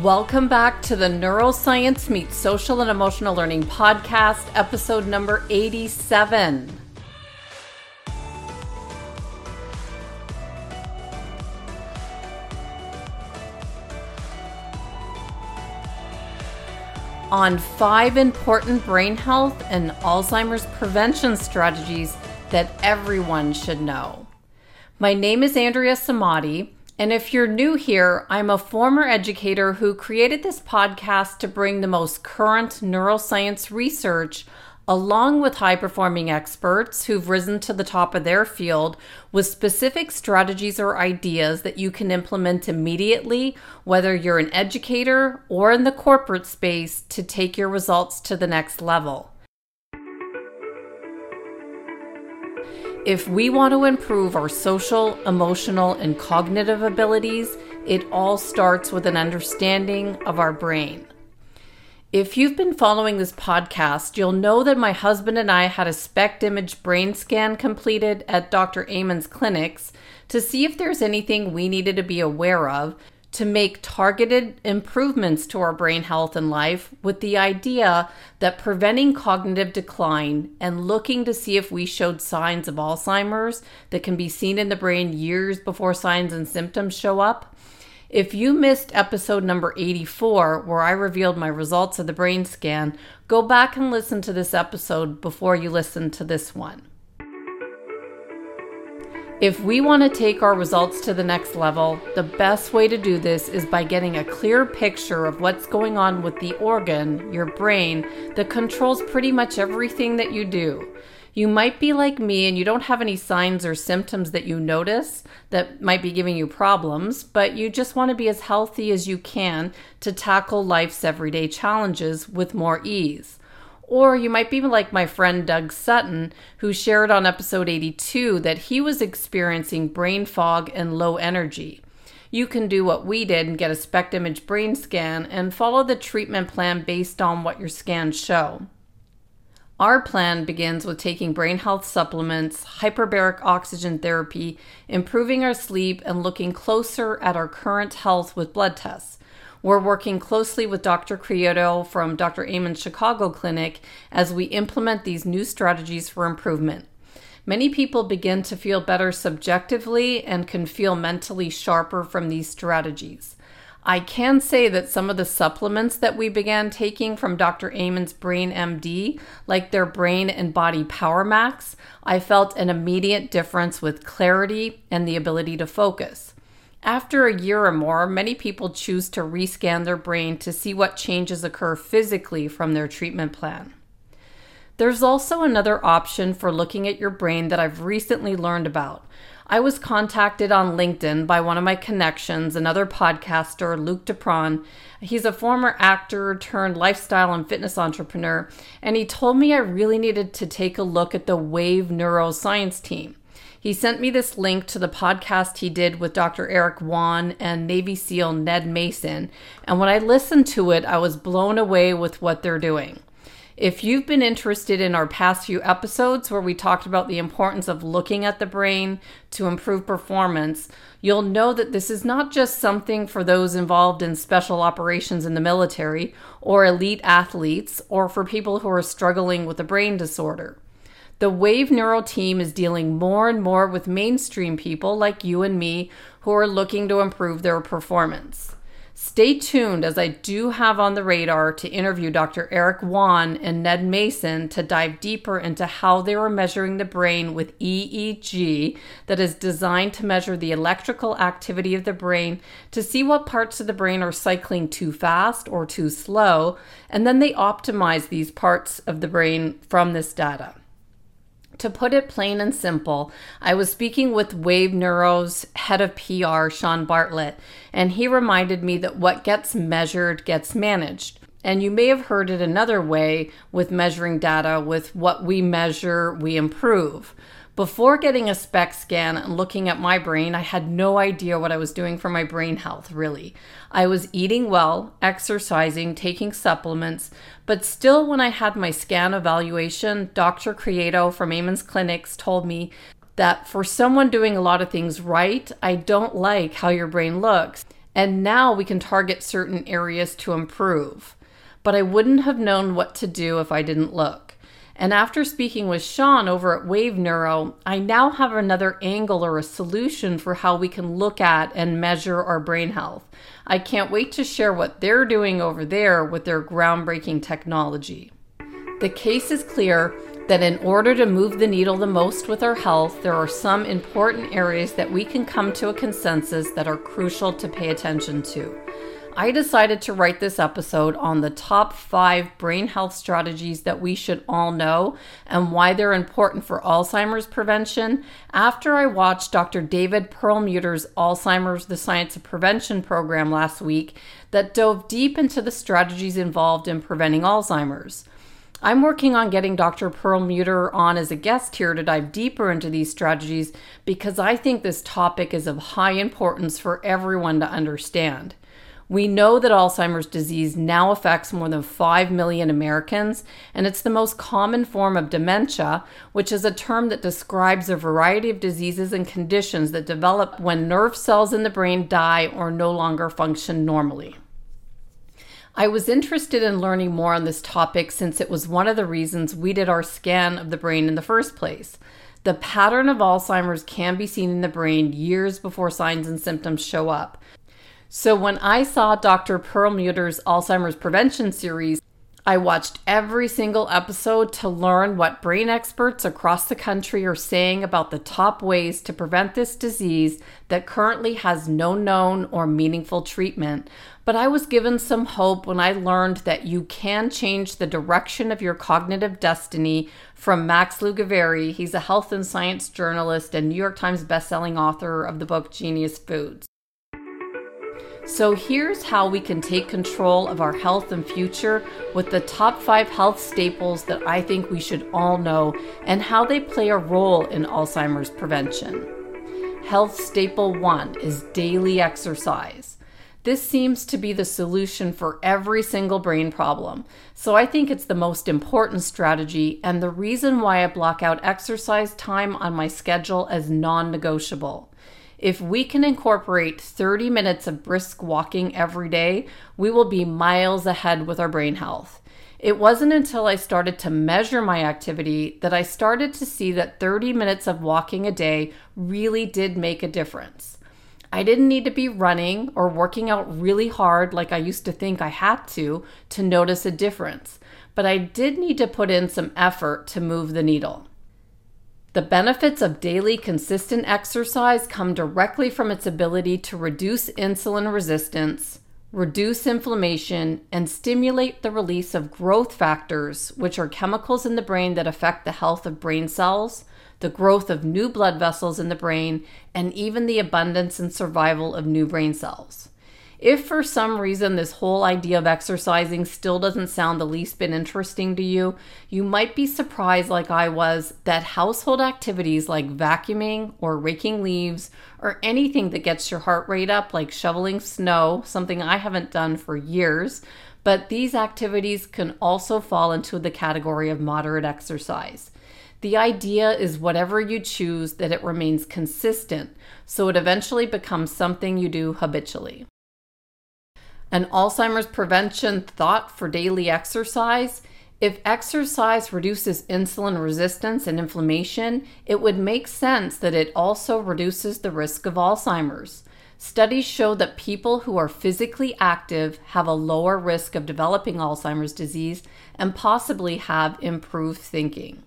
Welcome back to the Neuroscience Meets Social and Emotional Learning podcast, episode number 87. On five important brain health and Alzheimer's prevention strategies that everyone should know. My name is Andrea Samadi. And if you're new here, I'm a former educator who created this podcast to bring the most current neuroscience research along with high performing experts who've risen to the top of their field with specific strategies or ideas that you can implement immediately, whether you're an educator or in the corporate space, to take your results to the next level. If we want to improve our social, emotional, and cognitive abilities, it all starts with an understanding of our brain. If you've been following this podcast, you'll know that my husband and I had a SPECT image brain scan completed at Dr. Amen's clinics to see if there's anything we needed to be aware of to make targeted improvements to our brain health and life with the idea that preventing cognitive decline and looking to see if we showed signs of Alzheimer's that can be seen in the brain years before signs and symptoms show up. If you missed episode number 84, where I revealed my results of the brain scan, go back and listen to this episode before you listen to this one. If we want to take our results to the next level, the best way to do this is by getting a clear picture of what's going on with the organ, your brain, that controls pretty much everything that you do. You might be like me and you don't have any signs or symptoms that you notice that might be giving you problems, but you just want to be as healthy as you can to tackle life's everyday challenges with more ease. Or you might be like my friend Doug Sutton, who shared on episode 82 that he was experiencing brain fog and low energy. You can do what we did and get a SPECT image brain scan and follow the treatment plan based on what your scans show. Our plan begins with taking brain health supplements, hyperbaric oxygen therapy, improving our sleep, and looking closer at our current health with blood tests. We're working closely with Dr. Creado from Dr. Amen's Chicago Clinic as we implement these new strategies for improvement. Many people begin to feel better subjectively and can feel mentally sharper from these strategies. I can say that some of the supplements that we began taking from Dr. Amen's Brain MD, like their Brain and Body Power Max, I felt an immediate difference with clarity and the ability to focus. After a year or more, many people choose to rescan their brain to see what changes occur physically from their treatment plan. There's also another option for looking at your brain that I've recently learned about. I was contacted on LinkedIn by one of my connections, another podcaster, Luke Dupron. He's a former actor turned lifestyle and fitness entrepreneur, and he told me I really needed to take a look at the Wave Neuroscience team. He sent me this link to the podcast he did with Dr. Eric Won and Navy SEAL Ned Mason. And when I listened to it, I was blown away with what they're doing. If you've been interested in our past few episodes where we talked about the importance of looking at the brain to improve performance, you'll know that this is not just something for those involved in special operations in the military or elite athletes or for people who are struggling with a brain disorder. The Wave Neuro team is dealing more and more with mainstream people like you and me who are looking to improve their performance. Stay tuned as I do have on the radar to interview Dr. Eric Won and Ned Mason to dive deeper into how they were measuring the brain with EEG that is designed to measure the electrical activity of the brain to see what parts of the brain are cycling too fast or too slow, and then they optimize these parts of the brain from this data. To put it plain and simple, I was speaking with Wave Neuro's head of PR, Sean Bartlett, and he reminded me that what gets measured gets managed. And you may have heard it another way with measuring data with what we measure, we improve. Before getting a SPECT scan and looking at my brain, I had no idea what I was doing for my brain health, really. I was eating well, exercising, taking supplements, but still, when I had my scan evaluation, Dr. Creado from Amen's Clinics told me that for someone doing a lot of things right, I don't like how your brain looks. and now we can target certain areas to improve. But I wouldn't have known what to do if I didn't look. And after speaking with Sean over at Wave Neuro, I now have another angle or a solution for how we can look at and measure our brain health. I can't wait to share what they're doing over there with their groundbreaking technology. The case is clear that in order to move the needle the most with our health, there are some important areas that we can come to a consensus that are crucial to pay attention to. I decided to write this episode on the top five brain health strategies that we should all know and why they're important for Alzheimer's prevention after I watched Dr. David Perlmutter's Alzheimer's The Science of Prevention program last week that dove deep into the strategies involved in preventing Alzheimer's. I'm working on getting Dr. Perlmutter on as a guest here to dive deeper into these strategies because I think this topic is of high importance for everyone to understand. We know that Alzheimer's disease now affects more than 5 million Americans, and it's the most common form of dementia, which is a term that describes a variety of diseases and conditions that develop when nerve cells in the brain die or no longer function normally. I was interested in learning more on this topic since it was one of the reasons we did our scan of the brain in the first place. The pattern of Alzheimer's can be seen in the brain years before signs and symptoms show up. So when I saw Dr. Perlmutter's Alzheimer's Prevention series, I watched every single episode to learn what brain experts across the country are saying about the top ways to prevent this disease that currently has no known or meaningful treatment. But I was given some hope when I learned that you can change the direction of your cognitive destiny from Max Lugavere. He's a health and science journalist and New York Times bestselling author of the book Genius Foods. So here's how we can take control of our health and future with the top five health staples that I think we should all know and how they play a role in Alzheimer's prevention. Health staple one is daily exercise. This seems to be the solution for every single brain problem. So I think it's the most important strategy and the reason why I block out exercise time on my schedule as non negotiable. If we can incorporate 30 minutes of brisk walking every day, we will be miles ahead with our brain health. It wasn't until I started to measure my activity that I started to see that 30 minutes of walking a day really did make a difference. I didn't need to be running or working out really hard like I used to think I had to to notice a difference, but I did need to put in some effort to move the needle. The benefits of daily consistent exercise come directly from its ability to reduce insulin resistance, reduce inflammation, and stimulate the release of growth factors, which are chemicals in the brain that affect the health of brain cells, the growth of new blood vessels in the brain, and even the abundance and survival of new brain cells. If for some reason this whole idea of exercising still doesn't sound the least bit interesting to you, you might be surprised, like I was, that household activities like vacuuming or raking leaves or anything that gets your heart rate up, like shoveling snow, something I haven't done for years, but these activities can also fall into the category of moderate exercise. The idea is whatever you choose, that it remains consistent, so it eventually becomes something you do habitually. An Alzheimer's prevention thought for daily exercise. If exercise reduces insulin resistance and inflammation, it would make sense that it also reduces the risk of Alzheimer's. Studies show that people who are physically active have a lower risk of developing Alzheimer's disease and possibly have improved thinking.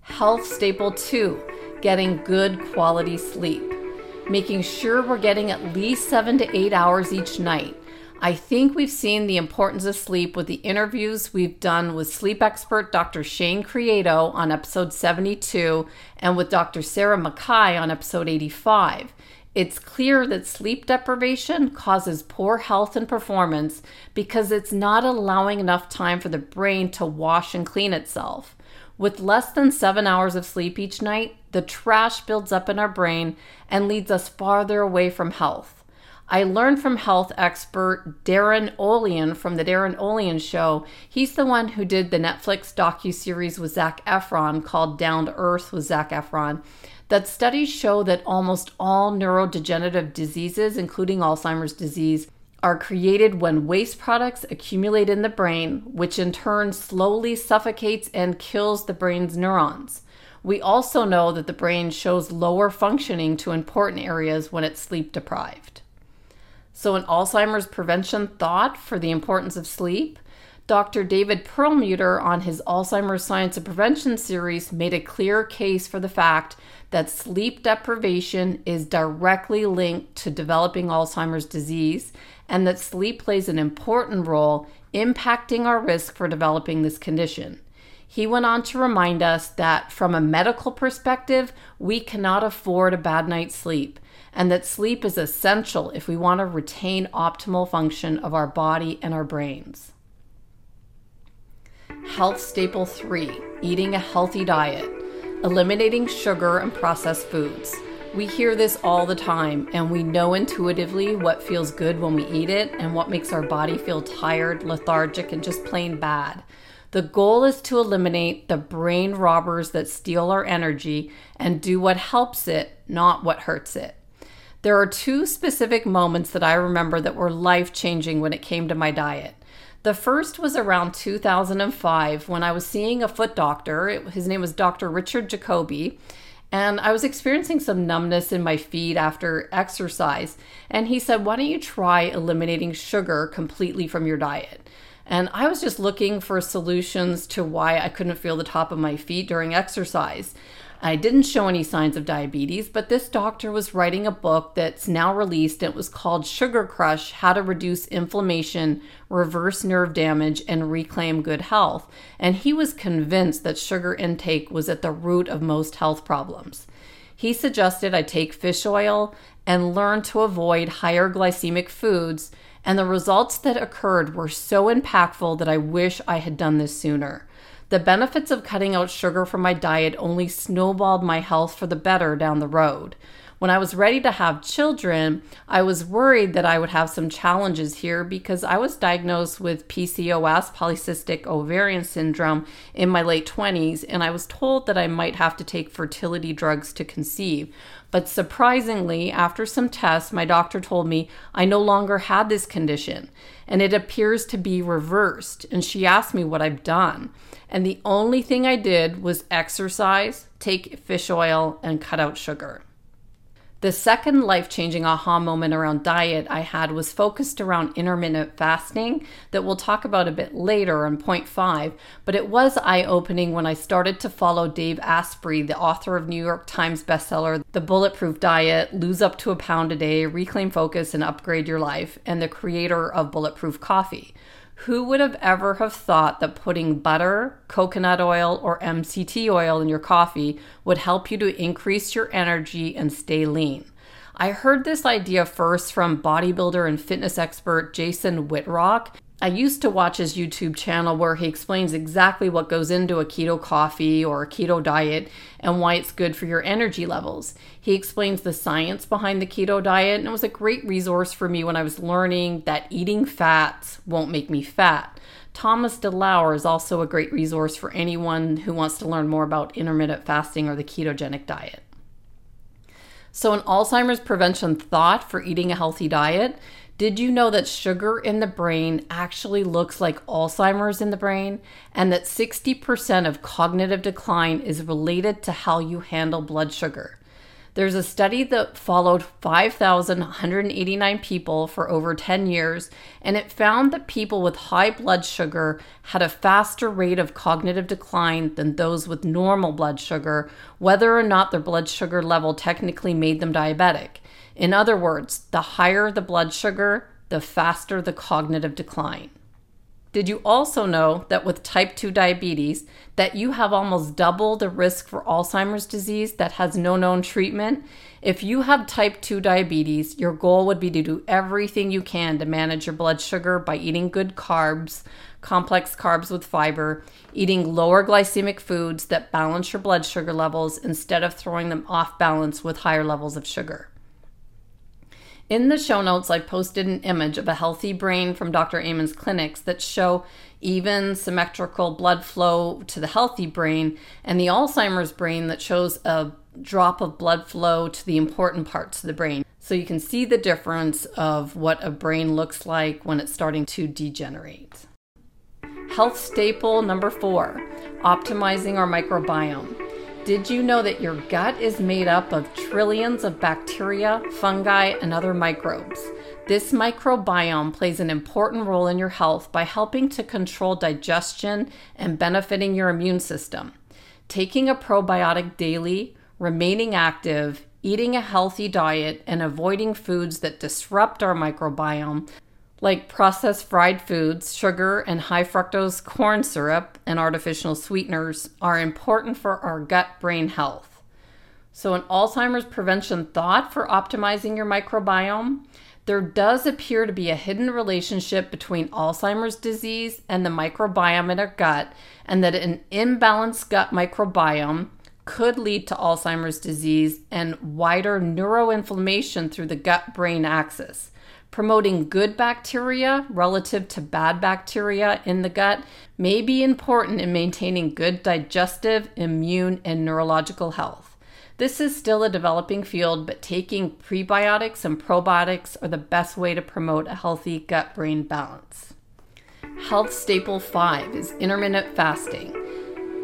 Health staple 2 getting good quality sleep making sure we're getting at least seven to eight hours each night. I think we've seen the importance of sleep with the interviews we've done with sleep expert Dr. Shane Creado on episode 72 and with Dr. Sarah McKay on episode 85. It's clear that sleep deprivation causes poor health and performance because it's not allowing enough time for the brain to wash and clean itself. With less than seven hours of sleep each night, the trash builds up in our brain and leads us farther away from health. I learned from health expert Darin Olien from the Darin Olien Show. He's the one who did the Netflix docu series with Zac Efron called Down to Earth with Zac Efron that studies show that almost all neurodegenerative diseases, including Alzheimer's disease, are created when waste products accumulate in the brain, which in turn slowly suffocates and kills the brain's neurons. We also know that the brain shows lower functioning to important areas when it's sleep deprived. So, in Alzheimer's prevention thought for the importance of sleep Dr. David Perlmutter, on his Alzheimer's Science of Prevention series, made a clear case for the fact that sleep deprivation is directly linked to developing Alzheimer's disease and that sleep plays an important role impacting our risk for developing this condition. He went on to remind us that from a medical perspective, we cannot afford a bad night's sleep, and that sleep is essential if we want to retain optimal function of our body and our brains. Health staple three eating a healthy diet, eliminating sugar and processed foods. We hear this all the time, and we know intuitively what feels good when we eat it and what makes our body feel tired, lethargic, and just plain bad. The goal is to eliminate the brain robbers that steal our energy and do what helps it, not what hurts it. There are two specific moments that I remember that were life changing when it came to my diet. The first was around 2005 when I was seeing a foot doctor. his name was Dr. Richard Jacoby and I was experiencing some numbness in my feet after exercise. And he said, Why don't you try eliminating sugar completely from your diet? And I was just looking for solutions to why I couldn't feel the top of my feet during exercise. I didn't show any signs of diabetes, but this doctor was writing a book that's now released. It was called Sugar Crush How to Reduce Inflammation, Reverse Nerve Damage, and Reclaim Good Health. And he was convinced that sugar intake was at the root of most health problems. He suggested I take fish oil and learn to avoid higher glycemic foods, and the results that occurred were so impactful that I wish I had done this sooner. The benefits of cutting out sugar from my diet only snowballed my health for the better down the road. When I was ready to have children, I was worried that I would have some challenges here because I was diagnosed with PCOS, polycystic ovarian syndrome, in my late 20s, and I was told that I might have to take fertility drugs to conceive. But surprisingly, after some tests, my doctor told me I no longer had this condition and it appears to be reversed. And she asked me what I've done. And the only thing I did was exercise, take fish oil, and cut out sugar. The second life changing aha moment around diet I had was focused around intermittent fasting, that we'll talk about a bit later on point five. But it was eye opening when I started to follow Dave Asprey, the author of New York Times bestseller, The Bulletproof Diet Lose Up to a Pound a Day, Reclaim Focus, and Upgrade Your Life, and the creator of Bulletproof Coffee. Who would have ever have thought that putting butter, coconut oil, or MCT oil in your coffee would help you to increase your energy and stay lean? I heard this idea first from bodybuilder and fitness expert Jason Wittrock, I used to watch his YouTube channel where he explains exactly what goes into a keto coffee or a keto diet and why it's good for your energy levels. He explains the science behind the keto diet, and it was a great resource for me when I was learning that eating fats won't make me fat. Thomas DeLauer is also a great resource for anyone who wants to learn more about intermittent fasting or the ketogenic diet. So, an Alzheimer's prevention thought for eating a healthy diet did you know that sugar in the brain actually looks like Alzheimer's in the brain and that 60% of cognitive decline is related to how you handle blood sugar? There's a study that followed 5,189 people for over 10 years, and it found that people with high blood sugar had a faster rate of cognitive decline than those with normal blood sugar, whether or not their blood sugar level technically made them diabetic. In other words, the higher the blood sugar, the faster the cognitive decline. Did you also know that with type 2 diabetes that you have almost double the risk for Alzheimer's disease that has no known treatment? If you have type 2 diabetes, your goal would be to do everything you can to manage your blood sugar by eating good carbs, complex carbs with fiber, eating lower glycemic foods that balance your blood sugar levels instead of throwing them off balance with higher levels of sugar. In the show notes, I posted an image of a healthy brain from Dr. Amen's clinics that show even symmetrical blood flow to the healthy brain and the Alzheimer's brain that shows a drop of blood flow to the important parts of the brain. So you can see the difference of what a brain looks like when it's starting to degenerate. Health staple number four optimizing our microbiome. Did you know that your gut is made up of trillions of bacteria, fungi, and other microbes? This microbiome plays an important role in your health by helping to control digestion and benefiting your immune system. Taking a probiotic daily, remaining active, eating a healthy diet, and avoiding foods that disrupt our microbiome like processed fried foods, sugar, and high fructose corn syrup and artificial sweeteners are important for our gut brain health. So, an Alzheimer's prevention thought for optimizing your microbiome there does appear to be a hidden relationship between Alzheimer's disease and the microbiome in our gut, and that an imbalanced gut microbiome could lead to Alzheimer's disease and wider neuroinflammation through the gut brain axis. Promoting good bacteria relative to bad bacteria in the gut may be important in maintaining good digestive, immune, and neurological health. This is still a developing field, but taking prebiotics and probiotics are the best way to promote a healthy gut brain balance. Health staple 5 is intermittent fasting,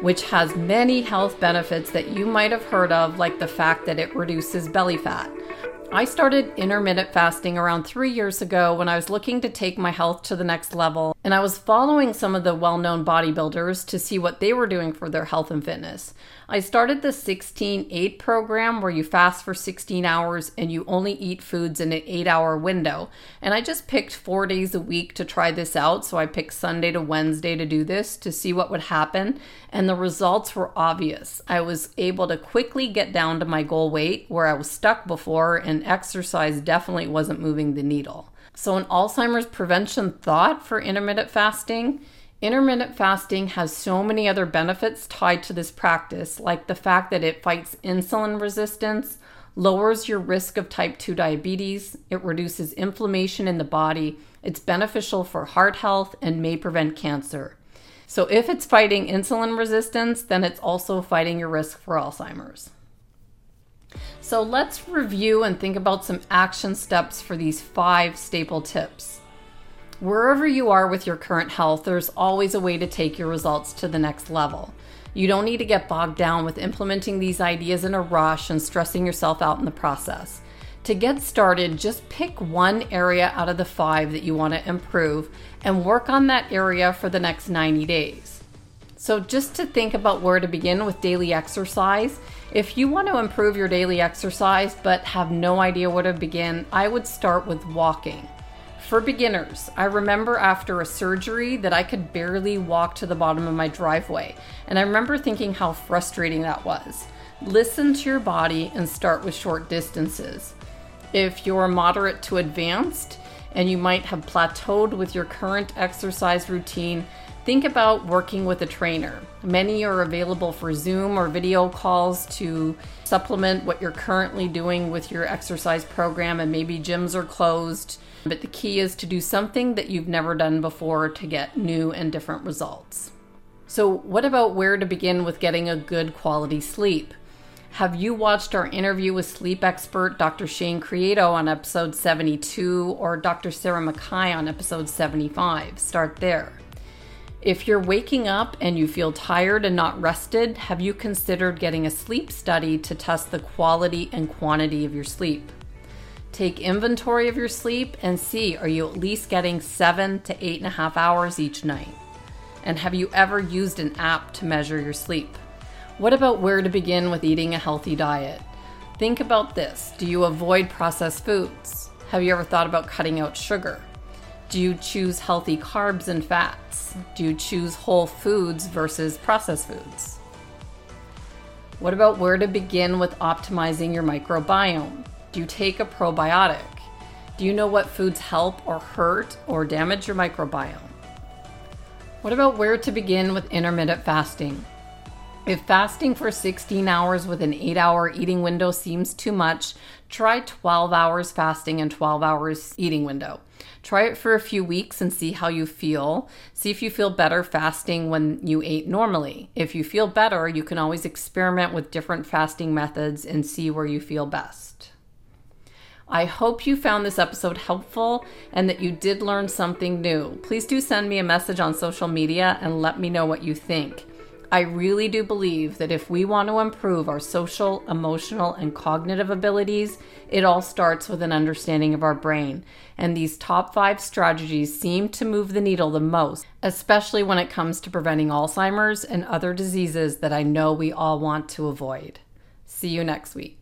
which has many health benefits that you might have heard of, like the fact that it reduces belly fat. I started intermittent fasting around three years ago when I was looking to take my health to the next level, and I was following some of the well known bodybuilders to see what they were doing for their health and fitness. I started the 16 8 program where you fast for 16 hours and you only eat foods in an 8 hour window. And I just picked four days a week to try this out. So I picked Sunday to Wednesday to do this to see what would happen. And the results were obvious. I was able to quickly get down to my goal weight where I was stuck before, and exercise definitely wasn't moving the needle. So, an Alzheimer's prevention thought for intermittent fasting Intermittent fasting has so many other benefits tied to this practice, like the fact that it fights insulin resistance, lowers your risk of type 2 diabetes, it reduces inflammation in the body, it's beneficial for heart health, and may prevent cancer. So, if it's fighting insulin resistance, then it's also fighting your risk for Alzheimer's. So, let's review and think about some action steps for these five staple tips. Wherever you are with your current health, there's always a way to take your results to the next level. You don't need to get bogged down with implementing these ideas in a rush and stressing yourself out in the process. To get started, just pick one area out of the five that you want to improve and work on that area for the next 90 days. So, just to think about where to begin with daily exercise, if you want to improve your daily exercise but have no idea where to begin, I would start with walking. For beginners, I remember after a surgery that I could barely walk to the bottom of my driveway, and I remember thinking how frustrating that was. Listen to your body and start with short distances. If you're moderate to advanced and you might have plateaued with your current exercise routine, think about working with a trainer. Many are available for Zoom or video calls to supplement what you're currently doing with your exercise program, and maybe gyms are closed. But the key is to do something that you've never done before to get new and different results. So, what about where to begin with getting a good quality sleep? Have you watched our interview with sleep expert Dr. Shane Creado on episode 72 or Dr. Sarah McKay on episode 75? Start there. If you're waking up and you feel tired and not rested, have you considered getting a sleep study to test the quality and quantity of your sleep? Take inventory of your sleep and see are you at least getting seven to eight and a half hours each night? And have you ever used an app to measure your sleep? What about where to begin with eating a healthy diet? Think about this Do you avoid processed foods? Have you ever thought about cutting out sugar? Do you choose healthy carbs and fats? Do you choose whole foods versus processed foods? What about where to begin with optimizing your microbiome? Do you take a probiotic? Do you know what foods help or hurt or damage your microbiome? What about where to begin with intermittent fasting? If fasting for 16 hours with an 8 hour eating window seems too much, try 12 hours fasting and 12 hours eating window. Try it for a few weeks and see how you feel. See if you feel better fasting when you ate normally. If you feel better, you can always experiment with different fasting methods and see where you feel best. I hope you found this episode helpful and that you did learn something new. Please do send me a message on social media and let me know what you think. I really do believe that if we want to improve our social, emotional, and cognitive abilities, it all starts with an understanding of our brain. And these top five strategies seem to move the needle the most, especially when it comes to preventing Alzheimer's and other diseases that I know we all want to avoid. See you next week.